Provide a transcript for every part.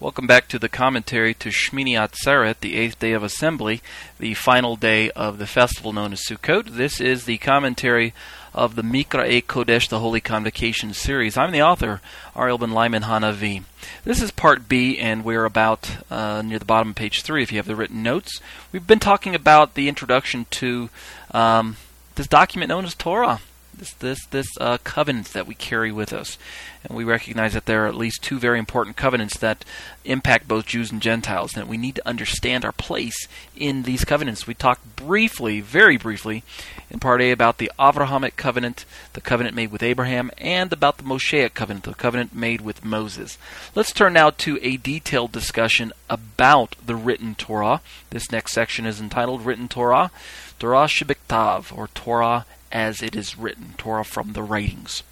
Welcome back to the commentary to Shmini Atzeret, the eighth day of assembly, the final day of the festival known as Sukkot. This is the commentary of the Mikra E Kodesh, the Holy Convocation series. I'm the author, Ariel Ben Lyman Hanavi. This is part B, and we're about uh, near the bottom of page three. If you have the written notes, we've been talking about the introduction to um, this document known as Torah this this this uh, covenants that we carry with us, and we recognize that there are at least two very important covenants that impact both Jews and Gentiles, and that we need to understand our place in these covenants. We talked briefly, very briefly, in part A about the Avrahamic covenant, the covenant made with Abraham, and about the Mosaic covenant, the covenant made with Moses. Let's turn now to a detailed discussion about the written Torah. This next section is entitled Written Torah. Torah Shebiktav, or Torah as it is written, Torah from the writings.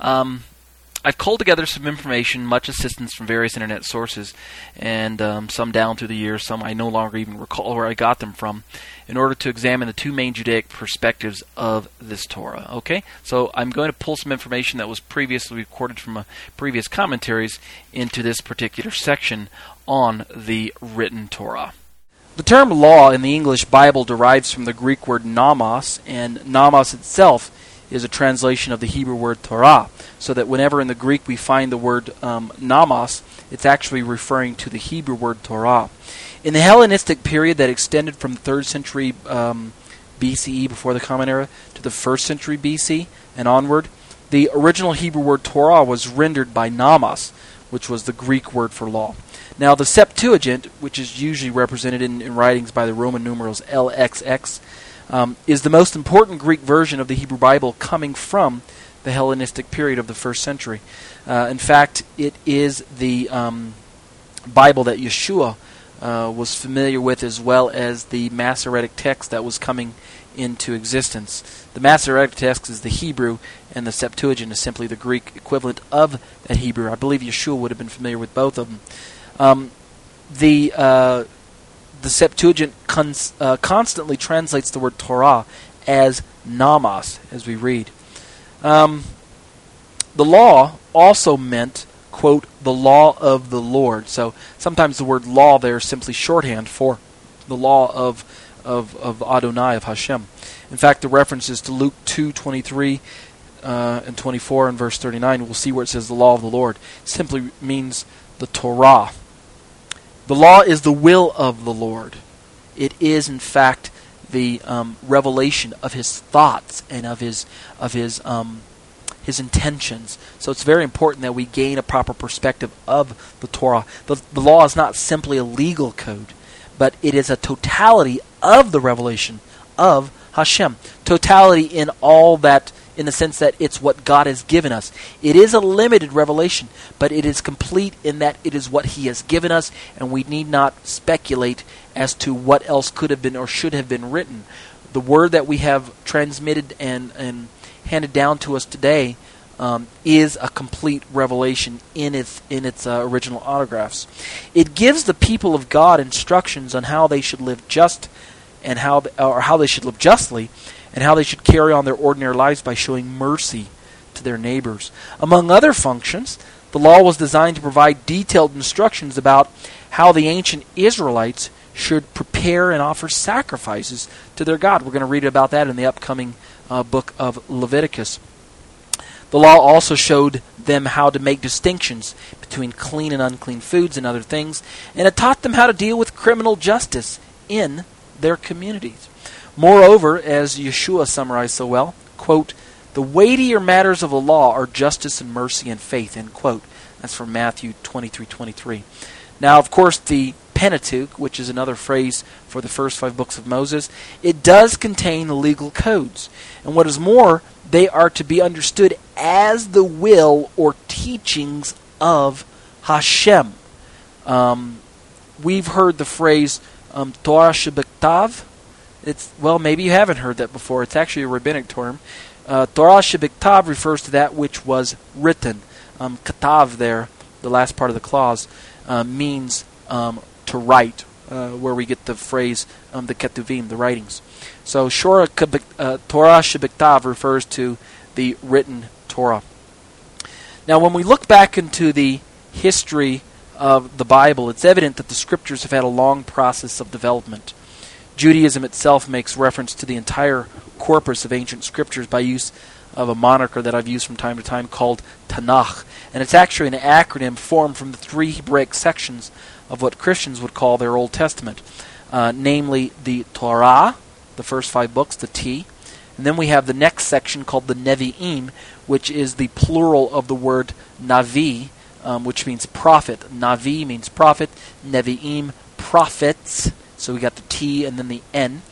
Um, I've culled together some information, much assistance from various internet sources, and um, some down through the years, some I no longer even recall where I got them from, in order to examine the two main Judaic perspectives of this Torah. Okay? So I'm going to pull some information that was previously recorded from uh, previous commentaries into this particular section on the written Torah. The term law in the English Bible derives from the Greek word nomos, and nomos itself is a translation of the Hebrew word Torah. So that whenever in the Greek we find the word um, nomos, it's actually referring to the Hebrew word Torah. In the Hellenistic period that extended from the 3rd century um, BCE, before the Common Era, to the 1st century BC and onward, the original Hebrew word Torah was rendered by nomos, which was the Greek word for law. Now, the Septuagint, which is usually represented in, in writings by the Roman numerals LXX, um, is the most important Greek version of the Hebrew Bible coming from the Hellenistic period of the first century. Uh, in fact, it is the um, Bible that Yeshua uh, was familiar with, as well as the Masoretic text that was coming into existence. The Masoretic text is the Hebrew, and the Septuagint is simply the Greek equivalent of that Hebrew. I believe Yeshua would have been familiar with both of them. Um, the uh, the Septuagint cons- uh, constantly translates the word Torah as nomos, as we read. Um, the law also meant, quote, the law of the Lord. So sometimes the word law there is simply shorthand for the law of, of, of Adonai, of Hashem. In fact, the references to Luke 2 23 uh, and 24 and verse 39, we'll see where it says the law of the Lord, simply means the Torah. The law is the will of the Lord. It is, in fact, the um, revelation of His thoughts and of His of His um, His intentions. So it's very important that we gain a proper perspective of the Torah. The, the law is not simply a legal code, but it is a totality of the revelation of Hashem. Totality in all that in the sense that it's what God has given us. It is a limited revelation, but it is complete in that it is what He has given us, and we need not speculate as to what else could have been or should have been written. The word that we have transmitted and, and handed down to us today um, is a complete revelation in its in its uh, original autographs. It gives the people of God instructions on how they should live just and how or how they should live justly and how they should carry on their ordinary lives by showing mercy to their neighbors. Among other functions, the law was designed to provide detailed instructions about how the ancient Israelites should prepare and offer sacrifices to their God. We're going to read about that in the upcoming uh, book of Leviticus. The law also showed them how to make distinctions between clean and unclean foods and other things, and it taught them how to deal with criminal justice in their communities. Moreover, as Yeshua summarized so well, quote, the weightier matters of the law are justice and mercy and faith, end quote. That's from Matthew 23:23. Now, of course, the Pentateuch, which is another phrase for the first five books of Moses, it does contain the legal codes. And what is more, they are to be understood as the will or teachings of Hashem. Um, we've heard the phrase um, Torah Shebiktav, it's well, maybe you haven't heard that before. It's actually a rabbinic term. Uh, Torah shebiktav refers to that which was written. Um, katav there, the last part of the clause, uh, means um, to write, uh, where we get the phrase um, the ketuvim, the writings. So Shora uh, Torah shebiktav refers to the written Torah. Now, when we look back into the history of the Bible, it's evident that the scriptures have had a long process of development. Judaism itself makes reference to the entire corpus of ancient scriptures by use of a moniker that I've used from time to time called Tanakh. And it's actually an acronym formed from the three Hebraic sections of what Christians would call their Old Testament, uh, namely the Torah, the first five books, the T, and then we have the next section called the Nevi'im, which is the plural of the word Navi, um, which means prophet. Navi means prophet, Nevi'im, prophets. So we got the T and then the N.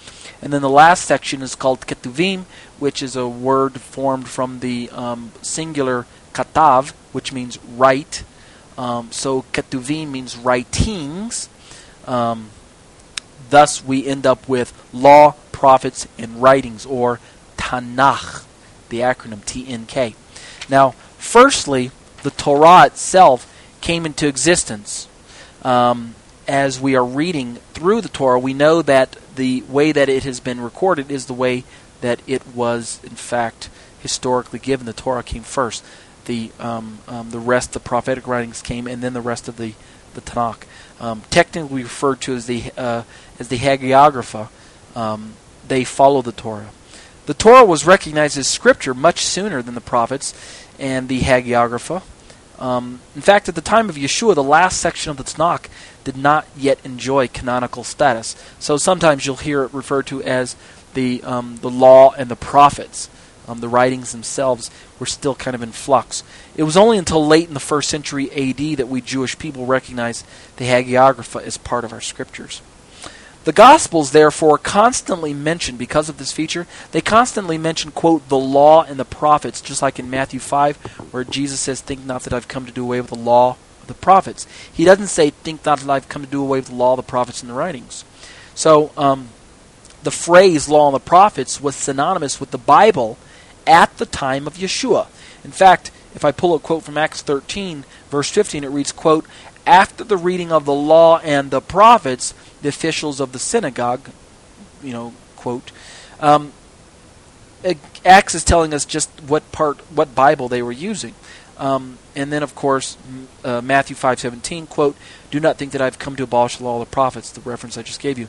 And then the last section is called Ketuvim, which is a word formed from the um, singular katav, which means write. Um, so Ketuvim means writings. Um, thus, we end up with law, prophets, and writings, or Tanakh, the acronym TNK. Now, firstly, the Torah itself came into existence. Um, as we are reading through the Torah, we know that the way that it has been recorded is the way that it was, in fact, historically given. The Torah came first. The um, um, the rest, the prophetic writings came, and then the rest of the the Tanakh. Um, technically referred to as the uh, as the Hagiographa. Um, they follow the Torah. The Torah was recognized as scripture much sooner than the prophets and the Hagiographa. Um, in fact, at the time of Yeshua, the last section of the Tanakh did not yet enjoy canonical status. So sometimes you'll hear it referred to as the um, the law and the prophets. Um, the writings themselves were still kind of in flux. It was only until late in the first century AD that we Jewish people recognized the Hagiographa as part of our scriptures. The Gospels, therefore, constantly mention, because of this feature, they constantly mention, quote, the law and the prophets, just like in Matthew 5, where Jesus says, Think not that I've come to do away with the law the prophets. He doesn't say, Think not that I've come to do away with the law the prophets and the writings. So, um, the phrase law and the prophets was synonymous with the Bible at the time of Yeshua. In fact, if I pull a quote from Acts 13, verse 15, it reads, quote, After the reading of the law and the prophets, the officials of the synagogue, you know, quote, um, Acts is telling us just what part, what Bible they were using. Um, and then, of course, uh, Matthew 5.17, quote, Do not think that I've come to abolish the law of the prophets, the reference I just gave you.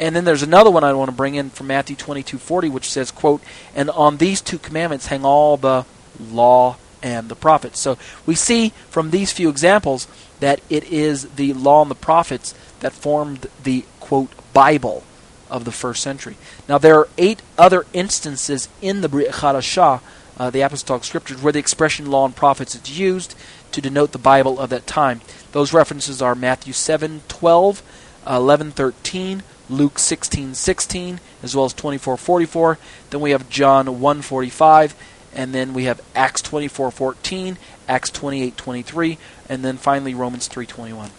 And then there's another one I want to bring in from Matthew 22.40, which says, quote, And on these two commandments hang all the law and the prophets. So we see from these few examples that it is the law and the prophets that formed the quote Bible of the first century. Now there are eight other instances in the Brit Chadashah, uh, the apostolic scriptures, where the expression law and prophets is used to denote the Bible of that time. Those references are Matthew 7, 12, 11, 13, Luke 16, 16, as well as 24, 44. Then we have John 1, 45, and then we have Acts 24:14, Acts 28:23, and then finally Romans 3:21.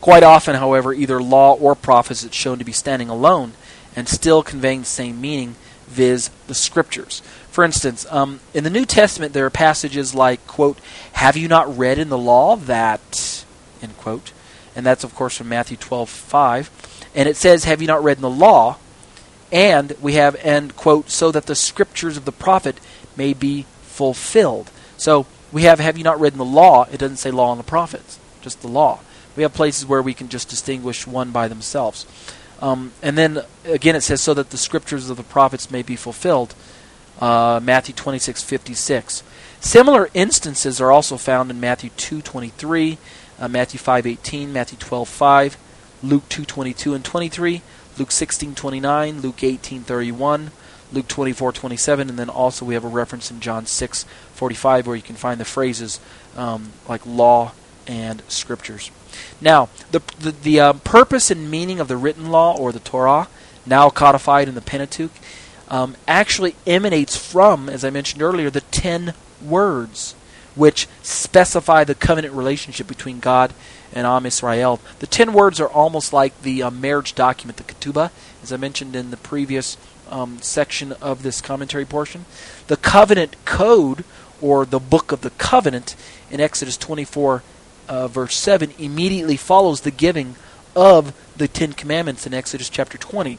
Quite often, however, either law or prophets is shown to be standing alone and still conveying the same meaning, viz., the scriptures. For instance, um, in the New Testament, there are passages like, quote, Have you not read in the law that, end quote, and that's, of course, from Matthew 12, 5. And it says, Have you not read in the law? And we have, and quote, so that the scriptures of the prophet may be fulfilled. So we have, have you not read in the law? It doesn't say law and the prophets, just the law. We have places where we can just distinguish one by themselves. Um, and then again, it says, so that the scriptures of the prophets may be fulfilled. Uh, Matthew 26, 56. Similar instances are also found in Matthew 2, 23, uh, Matthew 5, 18, Matthew 12, 5, Luke 2, 22 and 23, Luke 16:29, Luke 18:31, Luke 24:27, and then also we have a reference in John 6:45 where you can find the phrases um, like law and scriptures. Now, the the, the uh, purpose and meaning of the written law or the Torah, now codified in the Pentateuch, um, actually emanates from, as I mentioned earlier, the ten words which specify the covenant relationship between God and Am Israel. The ten words are almost like the uh, marriage document, the ketubah, as I mentioned in the previous um, section of this commentary portion. The covenant code, or the book of the covenant, in Exodus 24, uh, verse 7, immediately follows the giving of the Ten Commandments in Exodus chapter 20.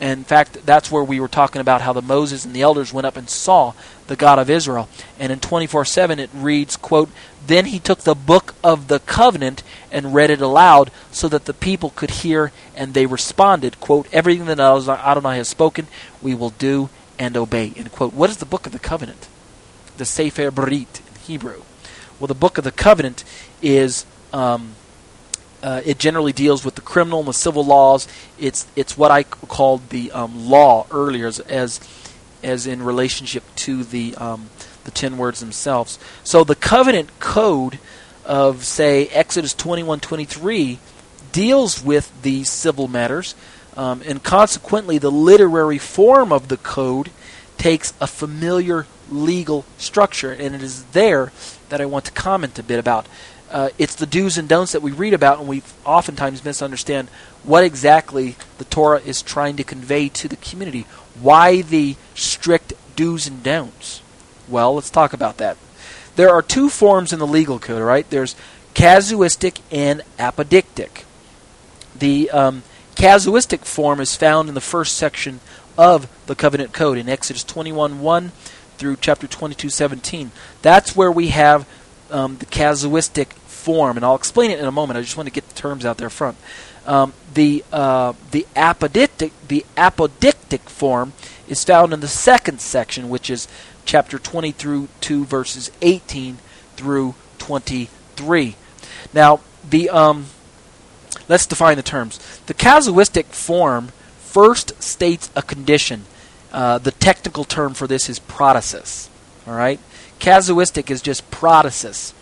In fact, that's where we were talking about how the Moses and the elders went up and saw the God of Israel. And in 24 7, it reads, quote, Then he took the book of the covenant and read it aloud so that the people could hear and they responded, quote, everything that Adonai has spoken, we will do and obey, end quote. What is the Book of the Covenant? The Sefer Brit in Hebrew. Well, the Book of the Covenant is um, uh, it generally deals with the criminal and the civil laws. It's it's what I called the um, law earlier, as, as, as in relationship to the um, the ten words themselves. So the covenant code of say Exodus twenty one twenty three deals with these civil matters, um, and consequently the literary form of the code takes a familiar legal structure, and it is there that I want to comment a bit about uh, it's the do's and don'ts that we read about, and we oftentimes misunderstand what exactly the Torah is trying to convey to the community. Why the strict do's and don'ts? Well, let's talk about that. There are two forms in the legal code, right? There's casuistic and apodictic. The um, casuistic form is found in the first section of the covenant code in Exodus 21:1 through chapter 22:17. That's where we have um, the casuistic form, and I'll explain it in a moment. I just want to get the terms out there front. Um, the uh, the apodictic the apodictic form is found in the second section, which is chapter 20 through 2 verses 18 through 23. Now, the um, let's define the terms. The casuistic form first states a condition. Uh, the technical term for this is protasis. All right. Casuistic is just protasis,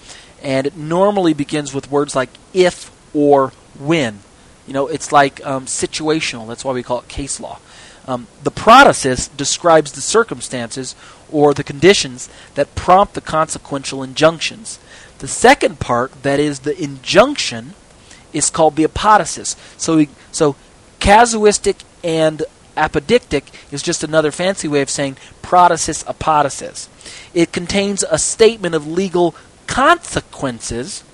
and it normally begins with words like if or when. You know, it's like um, situational. That's why we call it case law. Um, the protasis describes the circumstances or the conditions that prompt the consequential injunctions. The second part, that is the injunction, is called the apodosis. So, we, so casuistic and apodictic is just another fancy way of saying protasis apodosis. It contains a statement of legal consequences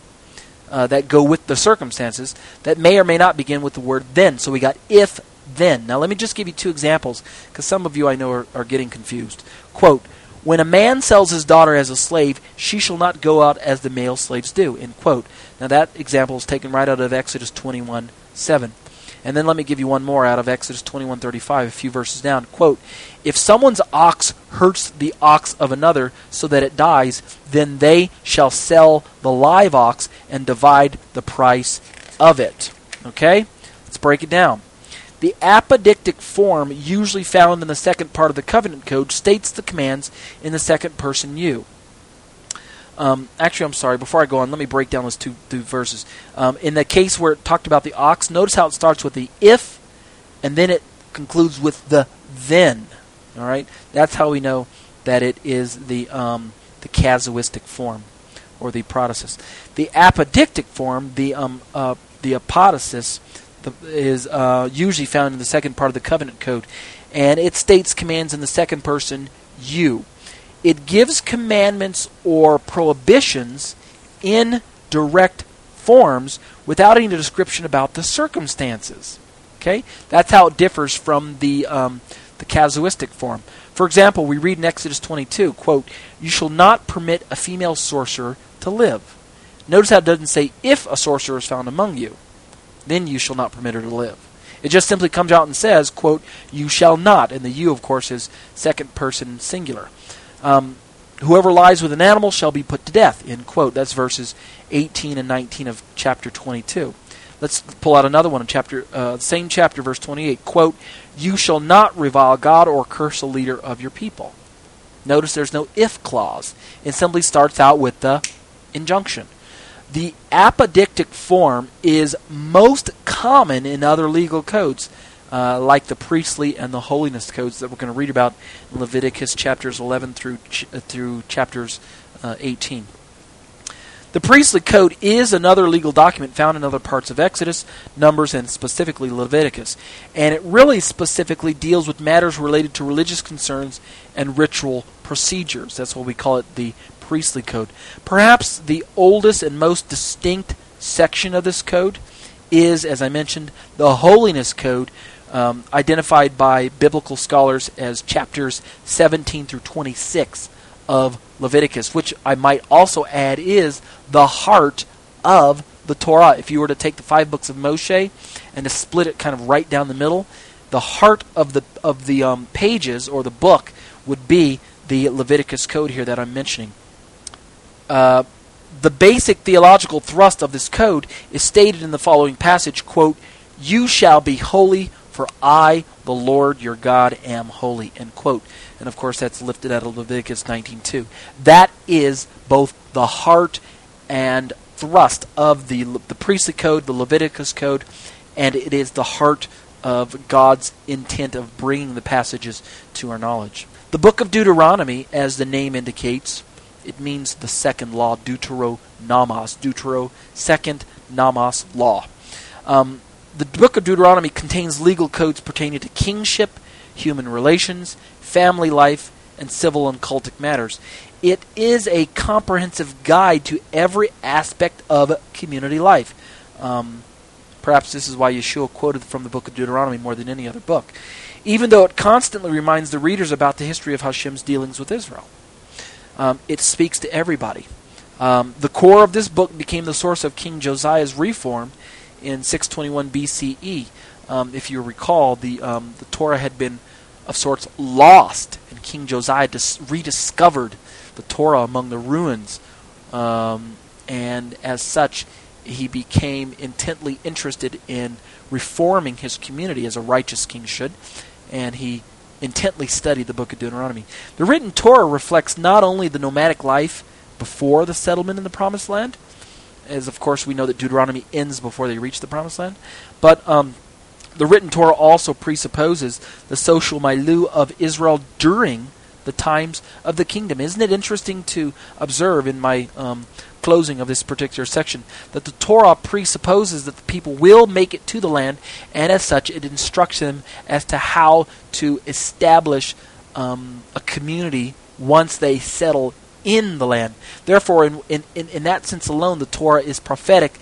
uh, that go with the circumstances that may or may not begin with the word then. So we got if then. Now let me just give you two examples because some of you I know are, are getting confused. Quote, when a man sells his daughter as a slave, she shall not go out as the male slaves do. End quote. Now that example is taken right out of Exodus 21 7. And then let me give you one more out of Exodus 21:35, a few verses down. Quote, "If someone's ox hurts the ox of another so that it dies, then they shall sell the live ox and divide the price of it." Okay? Let's break it down. The apodictic form, usually found in the second part of the covenant code, states the commands in the second person you. Um, actually, I'm sorry. Before I go on, let me break down those two, two verses. Um, in the case where it talked about the ox, notice how it starts with the if, and then it concludes with the then. All right, that's how we know that it is the um, the casuistic form or the protasis. The apodictic form, the um, uh, the apodosis, the, is uh, usually found in the second part of the covenant code, and it states commands in the second person you it gives commandments or prohibitions in direct forms without any description about the circumstances. Okay, that's how it differs from the um, the casuistic form. For example, we read in Exodus 22, "quote You shall not permit a female sorcerer to live." Notice how it doesn't say if a sorcerer is found among you, then you shall not permit her to live. It just simply comes out and says, "quote You shall not," and the "you," of course, is second person singular. Um, Whoever lies with an animal shall be put to death. End quote. That's verses 18 and 19 of chapter 22. Let's pull out another one in chapter, uh, same chapter, verse 28. Quote, You shall not revile God or curse a leader of your people. Notice there's no if clause. It simply starts out with the injunction. The apodictic form is most common in other legal codes uh, like the priestly and the holiness codes that we're going to read about in Leviticus chapters 11 through ch- uh, through chapters uh, 18. The priestly code is another legal document found in other parts of Exodus, Numbers, and specifically Leviticus. And it really specifically deals with matters related to religious concerns and ritual procedures. That's what we call it the priestly code. Perhaps the oldest and most distinct section of this code is, as I mentioned, the holiness code, um, identified by biblical scholars as chapters 17 through 26 of Leviticus, which I might also add is the heart of the Torah, if you were to take the five books of Moshe and to split it kind of right down the middle, the heart of the of the um, pages or the book would be the Leviticus code here that I'm mentioning. Uh, the basic theological thrust of this code is stated in the following passage quote you shall be holy for i the lord your god am holy. End quote. And of course that's lifted out of leviticus 19.2 that is both the heart and thrust of the, the priestly code the leviticus code and it is the heart of god's intent of bringing the passages to our knowledge. The book of deuteronomy as the name indicates it means the second law, deuteronomos, deutero, second, nomos, law. Um, the book of Deuteronomy contains legal codes pertaining to kingship, human relations, family life, and civil and cultic matters. It is a comprehensive guide to every aspect of community life. Um, perhaps this is why Yeshua quoted from the book of Deuteronomy more than any other book, even though it constantly reminds the readers about the history of Hashem's dealings with Israel um, it speaks to everybody. Um, the core of this book became the source of King Josiah's reform in 621 BCE. Um, if you recall, the um, the Torah had been of sorts lost, and King Josiah dis- rediscovered the Torah among the ruins, um, and as such, he became intently interested in reforming his community as a righteous king should, and he intently studied the book of Deuteronomy. The written Torah reflects not only the nomadic life before the settlement in the promised land, as of course we know that Deuteronomy ends before they reach the promised land, but um, the written Torah also presupposes the social milieu of Israel during the times of the kingdom. Isn't it interesting to observe in my um, closing of this particular section that the Torah presupposes that the people will make it to the land, and as such, it instructs them as to how to establish um, a community once they settle in the land. Therefore, in, in, in, that sense alone, the Torah is prophetic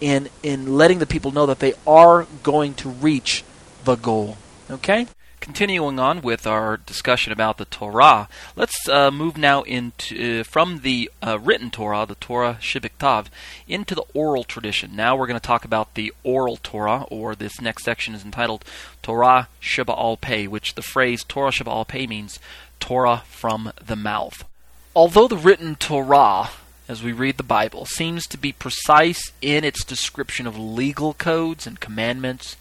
in, in letting the people know that they are going to reach the goal. Okay? Continuing on with our discussion about the Torah, let's uh, move now into uh, from the uh, written Torah, the Torah Shebiktav, into the oral tradition. Now we're going to talk about the oral Torah, or this next section is entitled Torah Sheba'al Peh, which the phrase Torah Sheba'al Peh means Torah from the mouth. Although the written Torah as we read the Bible, seems to be precise in its description of legal codes and commandments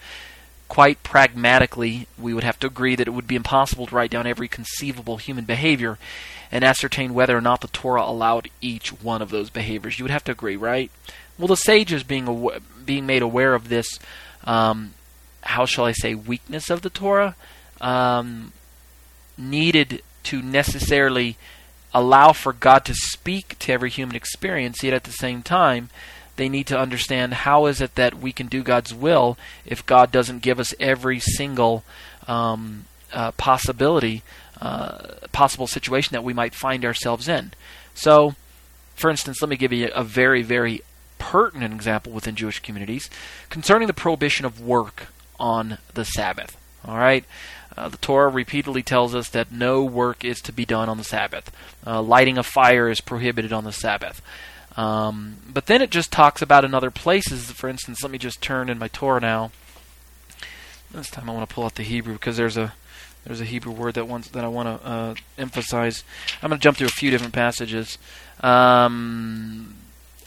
quite pragmatically, we would have to agree that it would be impossible to write down every conceivable human behavior and ascertain whether or not the Torah allowed each one of those behaviors. You would have to agree, right? Well, the sages, being aw- being made aware of this, um, how shall I say, weakness of the Torah, um, needed to necessarily allow for God to speak to every human experience, yet at the same time, they need to understand how is it that we can do God's will if God doesn't give us every single um, uh, possibility, uh, possible situation that we might find ourselves in. So, for instance, let me give you a very, very pertinent example within Jewish communities concerning the prohibition of work on the Sabbath. All right. Uh, the Torah repeatedly tells us that no work is to be done on the Sabbath. Uh, lighting a fire is prohibited on the Sabbath. Um, but then it just talks about in other places. For instance, let me just turn in my Torah now. This time I want to pull out the Hebrew because there's a there's a Hebrew word that wants that I want to uh, emphasize. I'm going to jump through a few different passages. Um,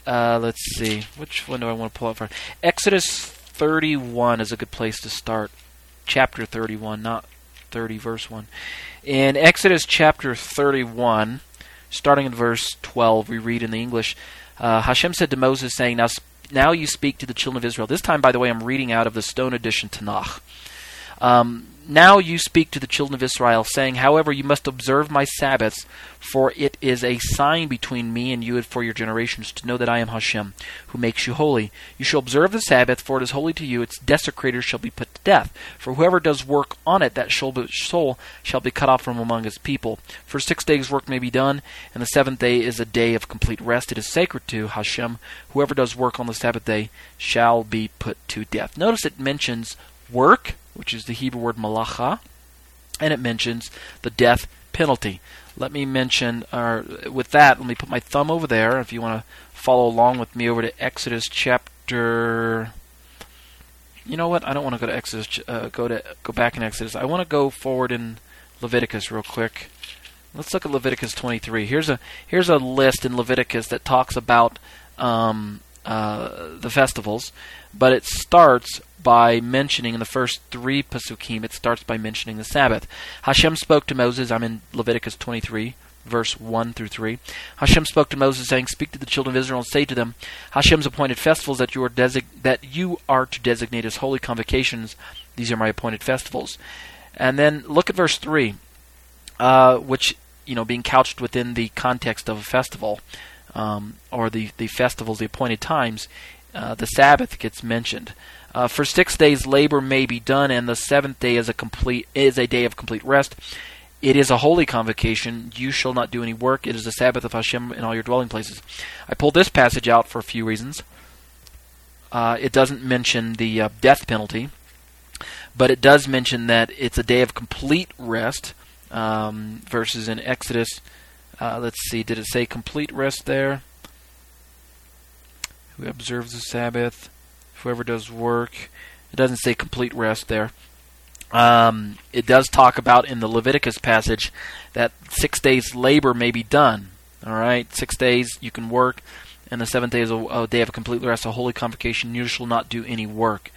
uh, let's see, which one do I want to pull out for? Exodus 31 is a good place to start. Chapter 31, not 30, verse 1. In Exodus chapter 31, starting in verse 12, we read in the English uh, Hashem said to Moses, saying, now, now you speak to the children of Israel. This time, by the way, I'm reading out of the Stone Edition Tanakh. Um, now you speak to the children of Israel, saying, However, you must observe my Sabbaths, for it is a sign between me and you and for your generations, to know that I am Hashem, who makes you holy. You shall observe the Sabbath, for it is holy to you. Its desecrators shall be put to death. For whoever does work on it, that soul shall be cut off from among his people. For six days work may be done, and the seventh day is a day of complete rest. It is sacred to Hashem. Whoever does work on the Sabbath day shall be put to death. Notice it mentions work which is the Hebrew word malacha, and it mentions the death penalty. Let me mention, uh, with that, let me put my thumb over there. If you want to follow along with me over to Exodus chapter chapter. You know what? I don't want to go to Exodus. Uh, go to go back in Exodus. I want to go forward in Leviticus real quick. Let's look at Leviticus 23. Here's a here's a list in Leviticus that talks about um, uh, the festivals, but it starts by mentioning in the first three pasukim. It starts by mentioning the Sabbath. Hashem spoke to Moses. I'm in Leviticus 23 verse 1 through 3. Hashem spoke to Moses, saying, Speak to the children of Israel and say to them, Hashem's appointed festivals that you are, desig- that you are to designate as holy convocations. These are my appointed festivals. And then look at verse 3, uh, which, you know, being couched within the context of a festival, um, or the, the festivals, the appointed times, uh, the Sabbath gets mentioned. Uh, for six days labor may be done, and the seventh day is a complete is a day of complete rest. It is a holy convocation. You shall not do any work. It is the Sabbath of Hashem in all your dwelling places. I pulled this passage out for a few reasons. Uh, it doesn't mention the uh, death penalty, but it does mention that it's a day of complete rest. Um, verses in Exodus. Uh, let's see, did it say complete rest there? Who observes the Sabbath? Whoever does work. It doesn't say complete rest there. Um, it does talk about in the Leviticus passage that six days labor may be done. All right, six days you can work, and the seventh day is a, a day of complete rest, a holy convocation. You shall not do any work.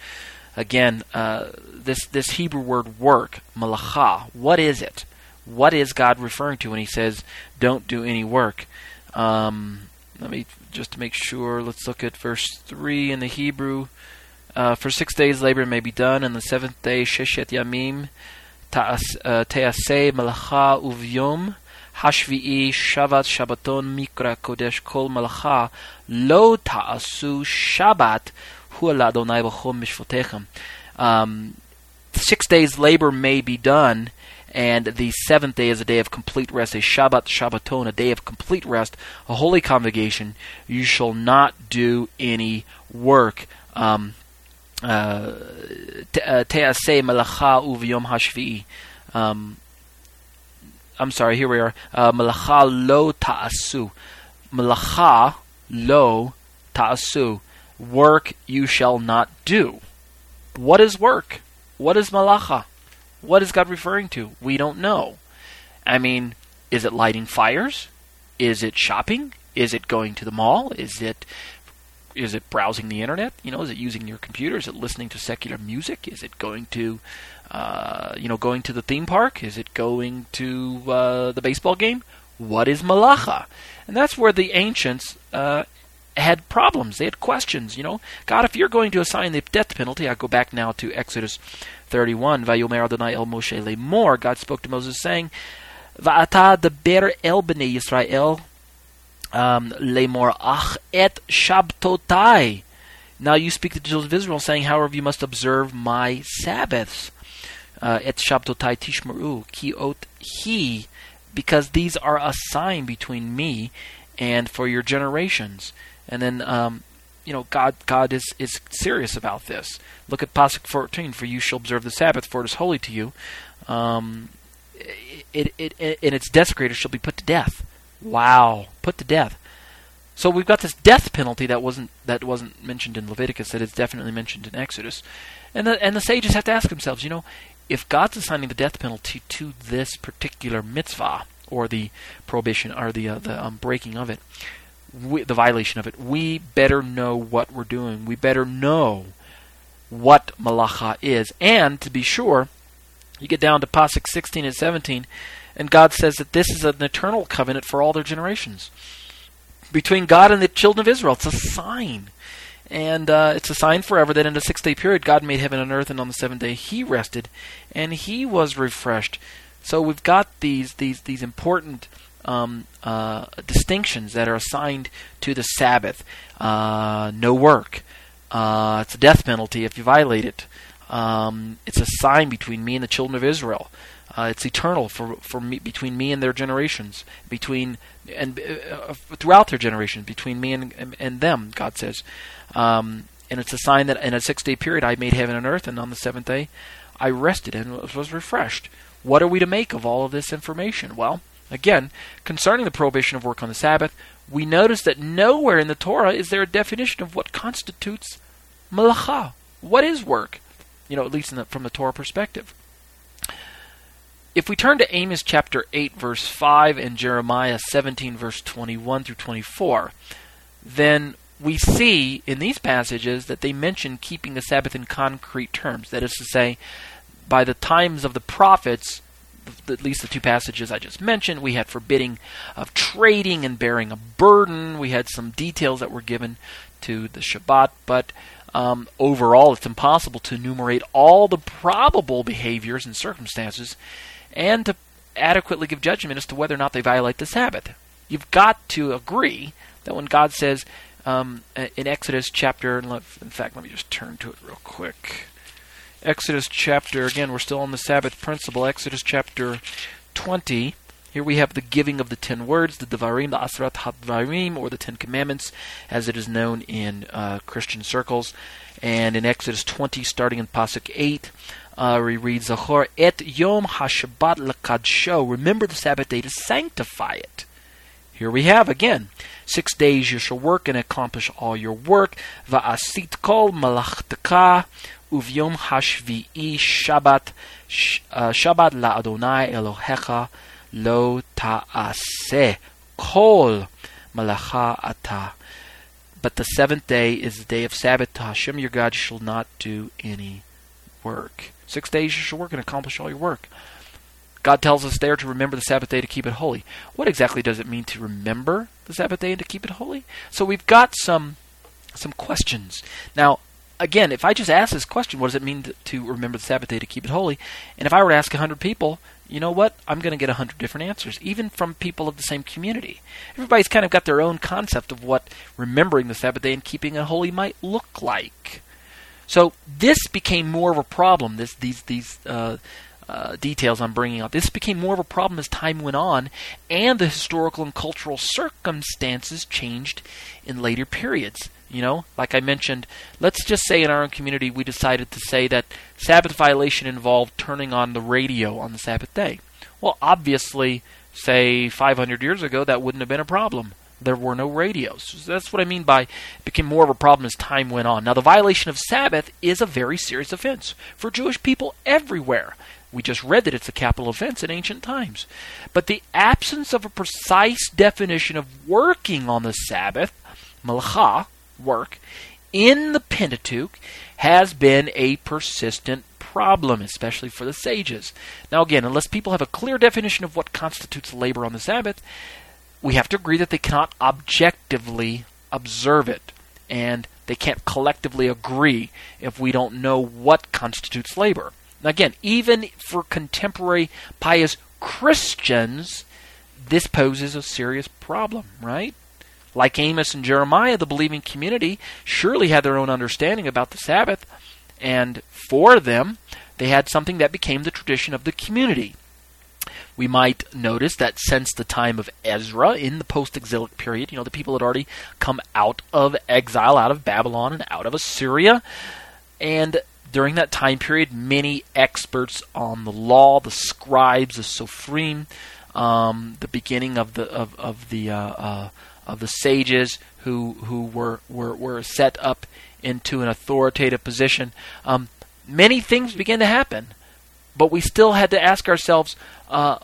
Again, uh, this this Hebrew word work, malacha. What is it? What is God referring to when He says, "Don't do any work"? Um, let me just to make sure. Let's look at verse three in the Hebrew. Uh, for six days labor may be done, and the seventh day sheshet yamim uh, teaseh malacha uvyom hashvi'i shavat shabbaton mikra kodesh kol malacha lo ta'asu shabbat hu ladonai b'chom mishvotechem. Um, six days labor may be done, and the seventh day is a day of complete rest, a Shabbat Shabbaton, a day of complete rest, a holy convocation. You shall not do any work. Um, uh, hashvi'i. Um, I'm sorry, here we are. Uh, malacha lo ta'asu. Malacha lo ta'asu. Work you shall not do. What is work? What is malacha? What is God referring to? We don't know. I mean, is it lighting fires? Is it shopping? Is it going to the mall? Is it is it browsing the internet? You know, is it using your computer? Is it listening to secular music? Is it going to, uh, you know, going to the theme park? Is it going to uh, the baseball game? What is malacha? And that's where the ancients uh, had problems. They had questions. You know, God, if you're going to assign the death penalty, I go back now to Exodus 31. Vayomer Adonai el Moshe lemor. God spoke to Moses saying, "Va'ata deber el bnei Yisrael um, lemor ach et shabtotai. Now you speak to the children of Israel, saying, however, you must observe my Sabbaths. Uh, et shabtotai tishmaru ki ot he, because these are a sign between me and for your generations. And then, um, you know, God, God is, is serious about this. Look at Pasuk 14, for you shall observe the Sabbath, for it is holy to you. Um, it, it, it, and its desecrators shall be put to death. Wow, put to death. So we've got this death penalty that wasn't that wasn't mentioned in Leviticus that is definitely mentioned in Exodus, and the and the sages have to ask themselves, you know, if God's assigning the death penalty to this particular mitzvah or the prohibition or the uh, the um, breaking of it, we, the violation of it, we better know what we're doing. We better know what malacha is, and to be sure, you get down to pasuk 16 and 17 and God says that this is an eternal covenant for all their generations. Between God and the children of Israel. It's a sign. And uh, it's a sign forever that in the six day period, God made heaven and earth, and on the seventh day, He rested, and He was refreshed. So we've got these these these important um, uh, distinctions that are assigned to the Sabbath. Uh, no work. Uh, it's a death penalty if you violate it. Um, it's a sign between me and the children of Israel. Uh, it's eternal for for me between me and their generations, between and uh, uh, throughout their generations, between me and and, and them. God says, um, and it's a sign that in a six day period I made heaven and earth, and on the seventh day I rested and was refreshed. What are we to make of all of this information? Well, again, concerning the prohibition of work on the Sabbath, we notice that nowhere in the Torah is there a definition of what constitutes malacha. What is work? You know, at least the, from the Torah perspective. If we turn to Amos chapter 8, verse 5, and Jeremiah 17, verse 21 through 24, then we see in these passages that they mention keeping the Sabbath in concrete terms. That is to say, by the times of the prophets, at least the two passages I just mentioned, we had forbidding of trading and bearing a burden. We had some details that were given to the Shabbat, but um, overall, it's impossible to enumerate all the probable behaviors and circumstances and to adequately give judgment as to whether or not they violate the Sabbath. You've got to agree that when God says um, in Exodus chapter, in fact, let me just turn to it real quick. Exodus chapter, again, we're still on the Sabbath principle. Exodus chapter 20. Here we have the giving of the ten words, the Devarim, the Asrat HaDvarim, or the Ten Commandments, as it is known in uh, Christian circles. And in Exodus 20, starting in Pasuk 8, uh, we read, Zachor et Yom HaShabbat lekadsho. Remember the Sabbath day to sanctify it. Here we have again, six days you shall work and accomplish all your work. Va'asit kol malachteka uvyom hashvi'i Shabbat uh, Shabbat la'Adonai Elohecha lo ta'aseh kol malacha ata. But the seventh day is the day of Sabbath to Hashem your God. You shall not do any work. Six days you shall work and accomplish all your work. God tells us there to remember the Sabbath day to keep it holy. What exactly does it mean to remember the Sabbath day and to keep it holy? So we've got some some questions. Now, again, if I just ask this question, what does it mean to, remember the Sabbath day to keep it holy? And if I were to ask 100 people, you know what? I'm going to get 100 different answers, even from people of the same community. Everybody's kind of got their own concept of what remembering the Sabbath day and keeping it holy might look like. So this became more of a problem. This these these uh, uh, details I'm bringing up. This became more of a problem as time went on, and the historical and cultural circumstances changed in later periods. You know, like I mentioned, let's just say in our own community we decided to say that Sabbath violation involved turning on the radio on the Sabbath day. Well, obviously, say 500 years ago, that wouldn't have been a problem. There were no radios. So that's what I mean by it became more of a problem as time went on. Now, the violation of Sabbath is a very serious offense for Jewish people everywhere. We just read that it's a capital offense in ancient times. But the absence of a precise definition of working on the Sabbath, malacha, work in the Pentateuch has been a persistent problem, especially for the sages. Now, again, unless people have a clear definition of what constitutes labor on the Sabbath, we have to agree that they cannot objectively observe it, and they can't collectively agree if we don't know what constitutes labor. Now, again, even for contemporary pious Christians, this poses a serious problem, right? Like Amos and Jeremiah, the believing community surely had their own understanding about the Sabbath, and for them, they had something that became the tradition of the community. We might notice that since the time of Ezra in the post exilic period, you know, the people had already come out of exile, out of Babylon, and out of Assyria. And during that time period, many experts on the law, the scribes, the Sophrim, um, the beginning of the of, of the uh, uh, of the sages who who were, were were set up into an authoritative position. Um, many things began to happen, but we still had to ask ourselves, uh,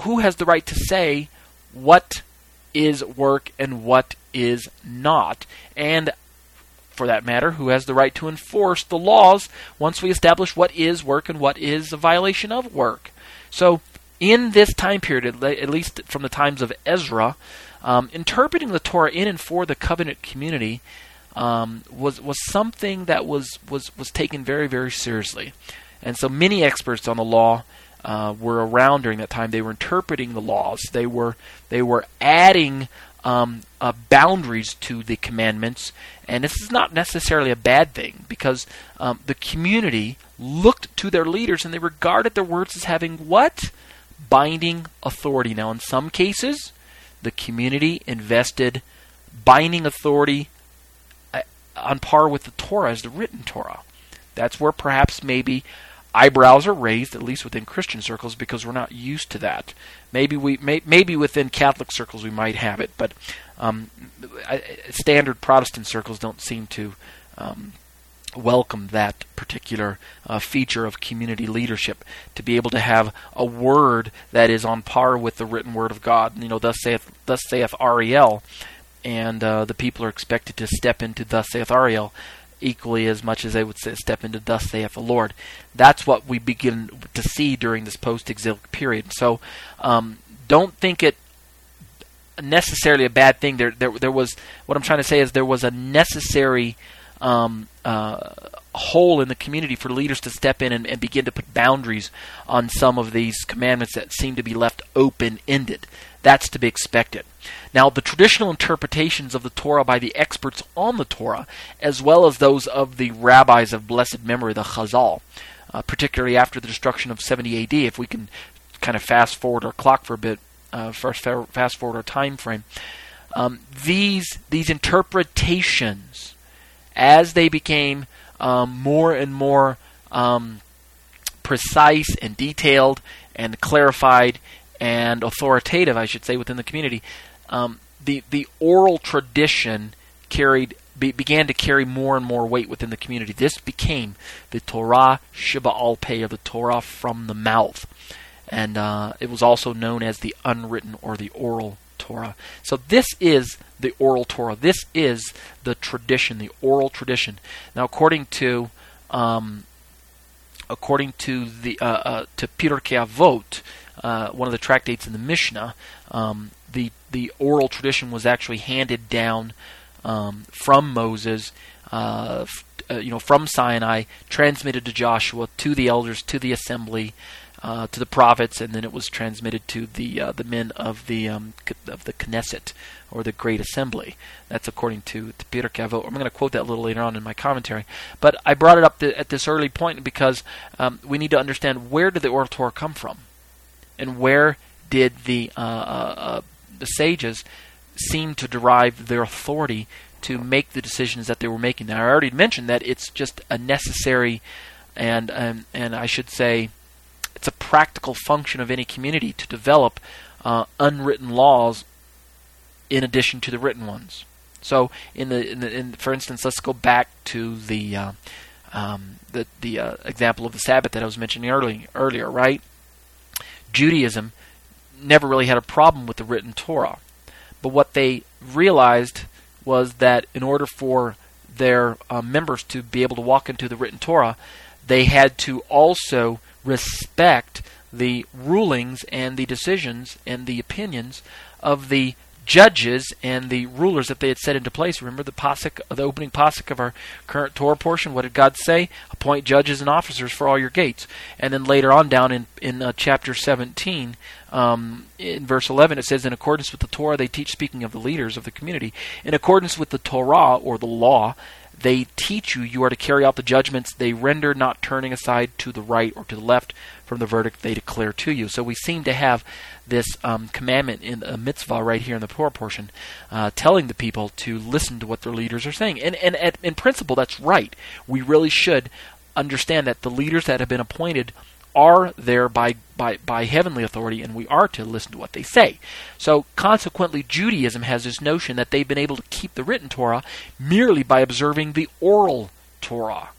who has the right to say what is work and what is not, and for that matter, who has the right to enforce the laws once we establish what is work and what is a violation of work. So, in this time period, at least from the times of Ezra, um, interpreting the Torah in and for the covenant community um, was was something that was, was was taken very very seriously, and so many experts on the law uh, were around during that time. They were interpreting the laws. They were they were adding um, uh, boundaries to the commandments, and this is not necessarily a bad thing because um, the community looked to their leaders and they regarded their words as having what binding authority. Now, in some cases, the community invested binding authority uh, on par with the Torah as the written Torah. That's where perhaps maybe eyebrows are raised, at least within Christian circles, because we're not used to that. Maybe we, may, maybe within Catholic circles we might have it, but um, standard Protestant circles don't seem to um, welcome that particular uh, feature of community leadership to be able to have a word that is on par with the written word of God. You know, thus saith, thus saith Ariel, and uh, the people are expected to step into thus saith Ariel equally as much as they would step into thus saith the Lord. That's what we begin to see during this post-exilic period. So, um, don't think it necessarily a bad thing. There, there, there was what I'm trying to say is there was a necessary um, uh, hole in the community for leaders to step in and, and, begin to put boundaries on some of these commandments that seem to be left open ended. That's to be expected. Now, the traditional interpretations of the Torah by the experts on the Torah, as well as those of the rabbis of blessed memory, the Chazal, uh, particularly after the destruction of 70 AD, if we can kind of fast forward our clock for a bit, uh, first fast forward our time frame, um, these these interpretations, as they became um, more and more um, precise and detailed and clarified and authoritative, I should say, within the community, um, the the oral tradition carried be, began to carry more and more weight within the community. This became the Torah Sheba'al Peh, or the Torah from the mouth, and uh, it was also known as the unwritten or the oral Torah. So this is the oral Torah. This is the tradition, the oral tradition. Now, according to um, according to the uh, uh, to Pirkei Avot, uh, one of the tractates in the Mishnah, um, the the oral tradition was actually handed down um, from Moses, uh, uh, you know, from Sinai, transmitted to Joshua, to the elders, to the assembly, uh, to the prophets, and then it was transmitted to the uh, the men of the um, of the Knesset or the Great Assembly. That's according to the Pirkei Avot. I'm going to quote that a little later on in my commentary. But I brought it up at this early point because um, we need to understand where did the Oral Torah come from, and where did the uh, uh, uh, the sages seem to derive their authority to make the decisions that they were making. Now, I already mentioned that it's just a necessary and and, and I should say it's a practical function of any community to develop uh, unwritten laws in addition to the written ones. So, in the, in the in, for instance, let's go back to the uh, um, the the uh, example of the Sabbath that I was mentioning early, earlier, right? Judaism never really had a problem with the written Torah, but what they realized was that in order for their uh, members to be able to walk into the written Torah, they had to also respect the rulings and the decisions and the opinions of the judges and the rulers that they had set into place. Remember the pasuk, the opening pasuk of our current Torah portion. What did God say? Appoint judges and officers for all your gates. And then later on, down in in uh, chapter 17, um, in verse 11, it says, "In accordance with the Torah, they teach." Speaking of the leaders of the community, in accordance with the Torah or the law, they teach you you are to carry out the judgments they render, not turning aside to the right or to the left from the verdict they declare to you. So we seem to have this um, commandment in a mitzvah right here in the Torah portion, uh, telling the people to listen to what their leaders are saying. And, and at, in principle, that's right. We really should understand that the leaders that have been appointed are there by, by, by heavenly authority, and we are to listen to what they say. So, consequently, Judaism has this notion that they've been able to keep the written Torah merely by observing the oral Torah.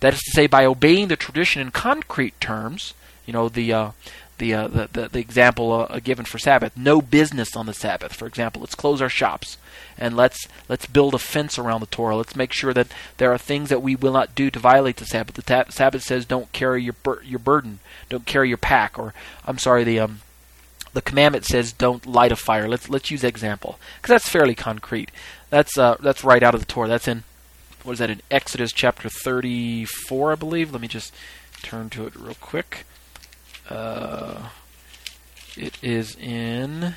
That is to say, by obeying the tradition in concrete terms, you know, the uh, the, uh, the, the, the example uh, given for Sabbath. No business on the Sabbath, for example. Let's close our shops and let's let's build a fence around the Torah. Let's make sure that there are things that we will not do to violate the Sabbath. The ta- Sabbath says don't carry your bur- your burden, don't carry your pack, or I'm sorry, the um, the commandment says don't light a fire. Let's let's use example because that's fairly concrete. That's uh, that's right out of the Torah. That's in what is that in Exodus chapter 34, I believe. Let me just turn to it real quick. Uh, it is in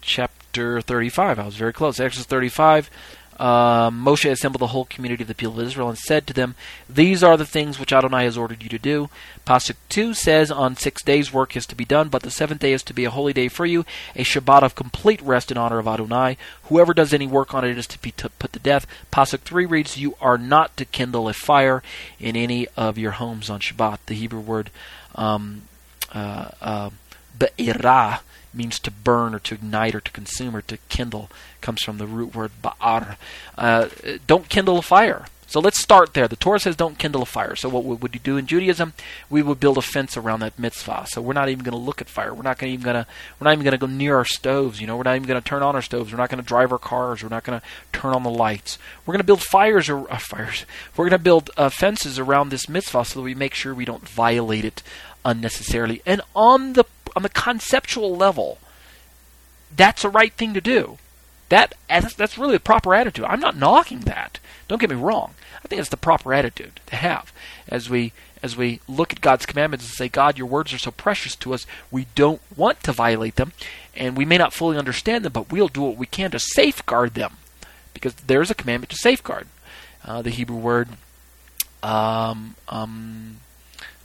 chapter 35. I was very close. Exodus 35. uh, Moshe assembled the whole community of the people of Israel and said to them, These are the things which Adonai has ordered you to do. Pasuk 2 says, On six days work is to be done, but the seventh day is to be a holy day for you, a Shabbat of complete rest in honor of Adonai. Whoever does any work on it is to be t- put to death. Pasuk 3 reads, You are not to kindle a fire in any of your homes on Shabbat. The Hebrew word um, uh, uh, be'irah means to burn or to ignite or to consume or to kindle comes from the root word ba'ar. Uh, don't kindle a fire. So let's start there. The Torah says don't kindle a fire. So what would you do in Judaism? We would build a fence around that mitzvah. So we're not even going to look at fire. We're not gonna even going to we're not even going to go near our stoves. You know, we're not even going to turn on our stoves. We're not going to drive our cars. We're not going to turn on the lights. We're going to build fires or uh, fires. We're going to build uh, fences around this mitzvah so that we make sure we don't violate it unnecessarily. And on the on the conceptual level, that's a right thing to do. That that's really a proper attitude. I'm not knocking that. Don't get me wrong. I think it's the proper attitude to have as we as we look at God's commandments and say, God, your words are so precious to us, we don't want to violate them, and we may not fully understand them, but we'll do what we can to safeguard them, because there's a commandment to safeguard. Uh, the Hebrew word um, um,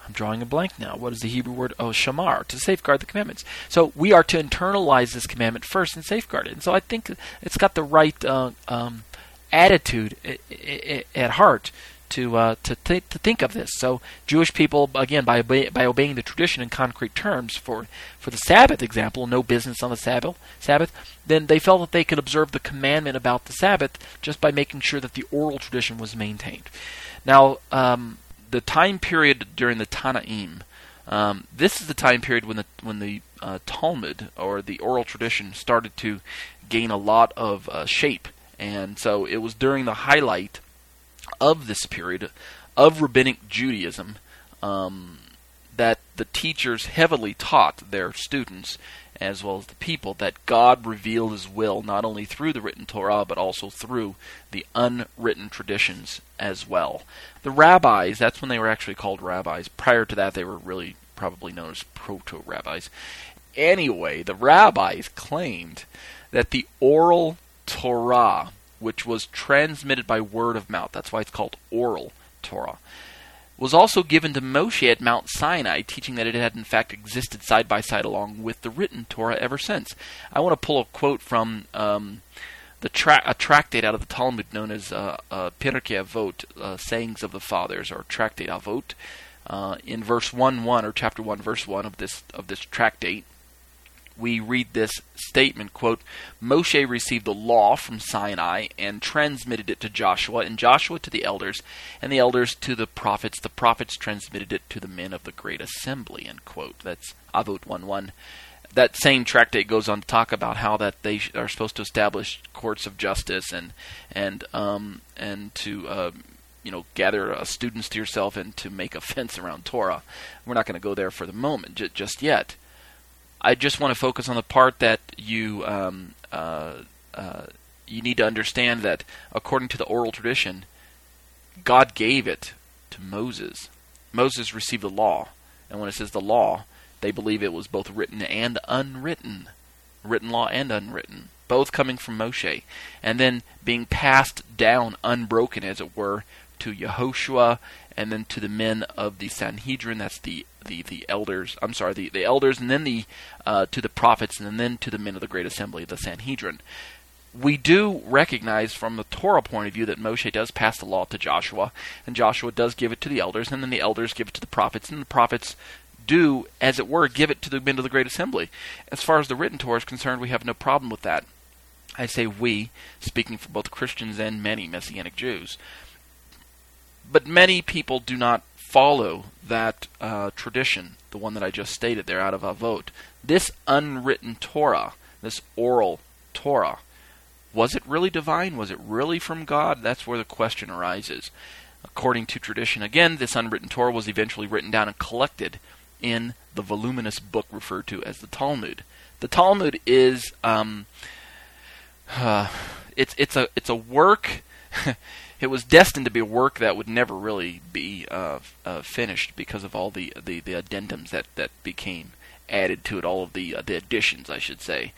I'm drawing a blank now. What is the Hebrew word? Oh, shamar, to safeguard the commandments. So we are to internalize this commandment first and safeguard it. And so I think it's got the right uh, um, attitude at heart to uh, to, th- to think of this. So Jewish people, again, by obe- by obeying the tradition in concrete terms for for the Sabbath example, no business on the Sabbath, Sabbath, then they felt that they could observe the commandment about the Sabbath just by making sure that the oral tradition was maintained. Now. Um, the time period during the Tanaim, um, this is the time period when the when the uh, Talmud or the oral tradition started to gain a lot of uh, shape, and so it was during the highlight of this period of rabbinic Judaism um, that the teachers heavily taught their students as well as the people, that God revealed His will not only through the written Torah, but also through the unwritten traditions as well. The rabbis, that's when they were actually called rabbis. Prior to that, they were really probably known as proto rabbis. Anyway, the rabbis claimed that the oral Torah, which was transmitted by word of mouth, that's why it's called oral Torah, was also given to Moshe at Mount Sinai, teaching that it had in fact existed side by side along with the written Torah ever since. I want to pull a quote from um, the tra- a tractate out of the Talmud known as uh, uh, Pirkei Avot, uh, Sayings of the Fathers, or Tractate Avot. Uh, in verse one one or chapter one verse one of this of this tractate, we read this statement quote moshe received the law from sinai and transmitted it to joshua and joshua to the elders and the elders to the prophets the prophets transmitted it to the men of the great assembly end quote that's avot 1 1 that same tractate goes on to talk about how that they are supposed to establish courts of justice and and um, and to uh, you know gather uh, students to yourself and to make a fence around Torah. We're not going to go there for the moment, j- just yet. I just want to focus on the part that you um, uh, uh, you need to understand that according to the oral tradition, God gave it to Moses. Moses received the law, and when it says the law, they believe it was both written and unwritten, written law and unwritten, both coming from Moshe, and then being passed down unbroken, as it were, to Yehoshua and then to the men of the Sanhedrin. That's the the, the elders. I'm sorry, the, the elders, and then the uh, to the prophets, and then to the men of the great assembly, the Sanhedrin. We do recognize from the Torah point of view that Moshe does pass the law to Joshua, and Joshua does give it to the elders, and then the elders give it to the prophets, and the prophets do, as it were, give it to the men of the great assembly. As far as the written Torah is concerned, we have no problem with that. I say we, speaking for both Christians and many Messianic Jews. But many people do not follow that uh, tradition, the one that I just stated there out of Avot. This unwritten Torah, this oral Torah, was it really divine? Was it really from God? That's where the question arises. According to tradition, again, this unwritten Torah was eventually written down and collected in the voluminous book referred to as the Talmud. The Talmud is um, uh, it's it's a it's a work it was destined to be a work that would never really be uh, uh, finished because of all the, the, the addendums that, that became added to it, all of the uh, the additions, I should say.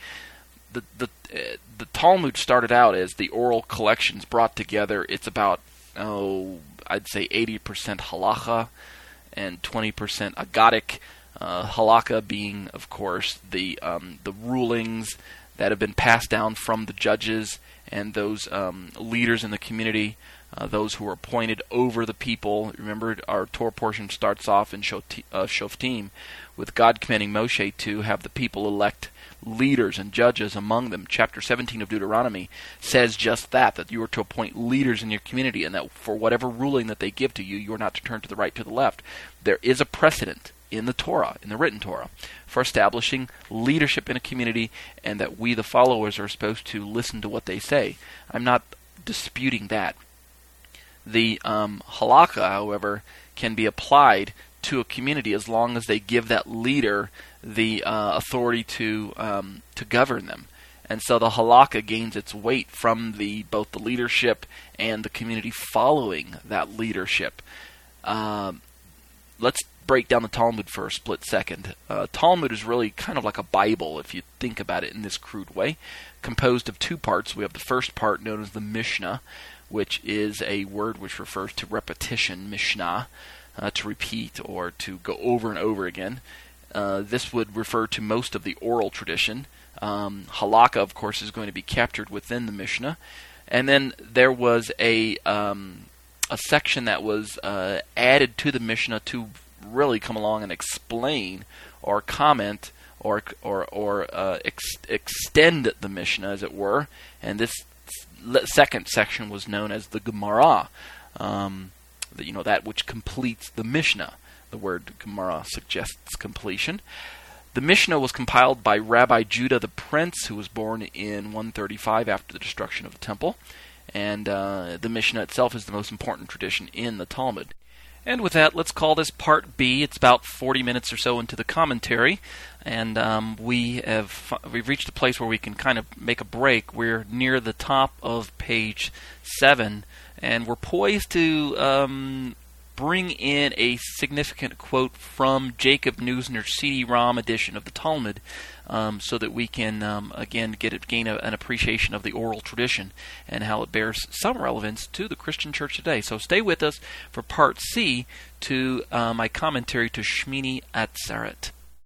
the the uh, the Talmud started out as the oral collections brought together. It's about oh, I'd say 80% halacha and 20% agadic. Uh, halakha being, of course, the um, the rulings that have been passed down from the judges and those um, leaders in the community, uh, those who are appointed over the people. Remember, our Torah portion starts off in uh, Shoftim with God commanding Moshe to have the people elect leaders and judges among them. Chapter 17 of Deuteronomy says just that, that you are to appoint leaders in your community, and that for whatever ruling that they give to you, you are not to turn to the right, to the left. There is a precedent in the Torah, in the written Torah, for establishing leadership in a community, and that we, the followers, are supposed to listen to what they say. I'm not disputing that. The um, halakha, however, can be applied to a community as long as they give that leader the uh, authority to um, to govern them. And so the halakha gains its weight from the both the leadership and the community following that leadership. Um, let's break down the Talmud for a split second. Uh, Talmud is really kind of like a Bible if you think about it in this crude way, composed of two parts. We have the first part known as the Mishnah, which is a word which refers to repetition, Mishnah, uh, to repeat or to go over and over again. Uh, this would refer to most of the oral tradition. Um, halakha, of course, is going to be captured within the Mishnah. And then there was a um, a section that was uh, added to the Mishnah to really come along and explain or comment or or or uh, ex- extend the Mishnah, as it were. And this second section was known as the Gemara. Um, the, you know that which completes the Mishnah. The word Gemara suggests completion. The Mishnah was compiled by Rabbi Judah the Prince, who was born in 135 after the destruction of the temple. And uh, the Mishnah itself is the most important tradition in the Talmud. And with that, let's call this part B. It's about 40 minutes or so into the commentary, and um, we have we've reached a place where we can kind of make a break. We're near the top of page seven, and we're poised to um, bring in a significant quote from Jacob Neusner's CD-ROM edition of the Talmud, um, so that we can um, again get a, gain a, an appreciation of the oral tradition and how it bears some relevance to the Christian Church today. So stay with us for Part C to uh, my commentary to Shmini Atzeret.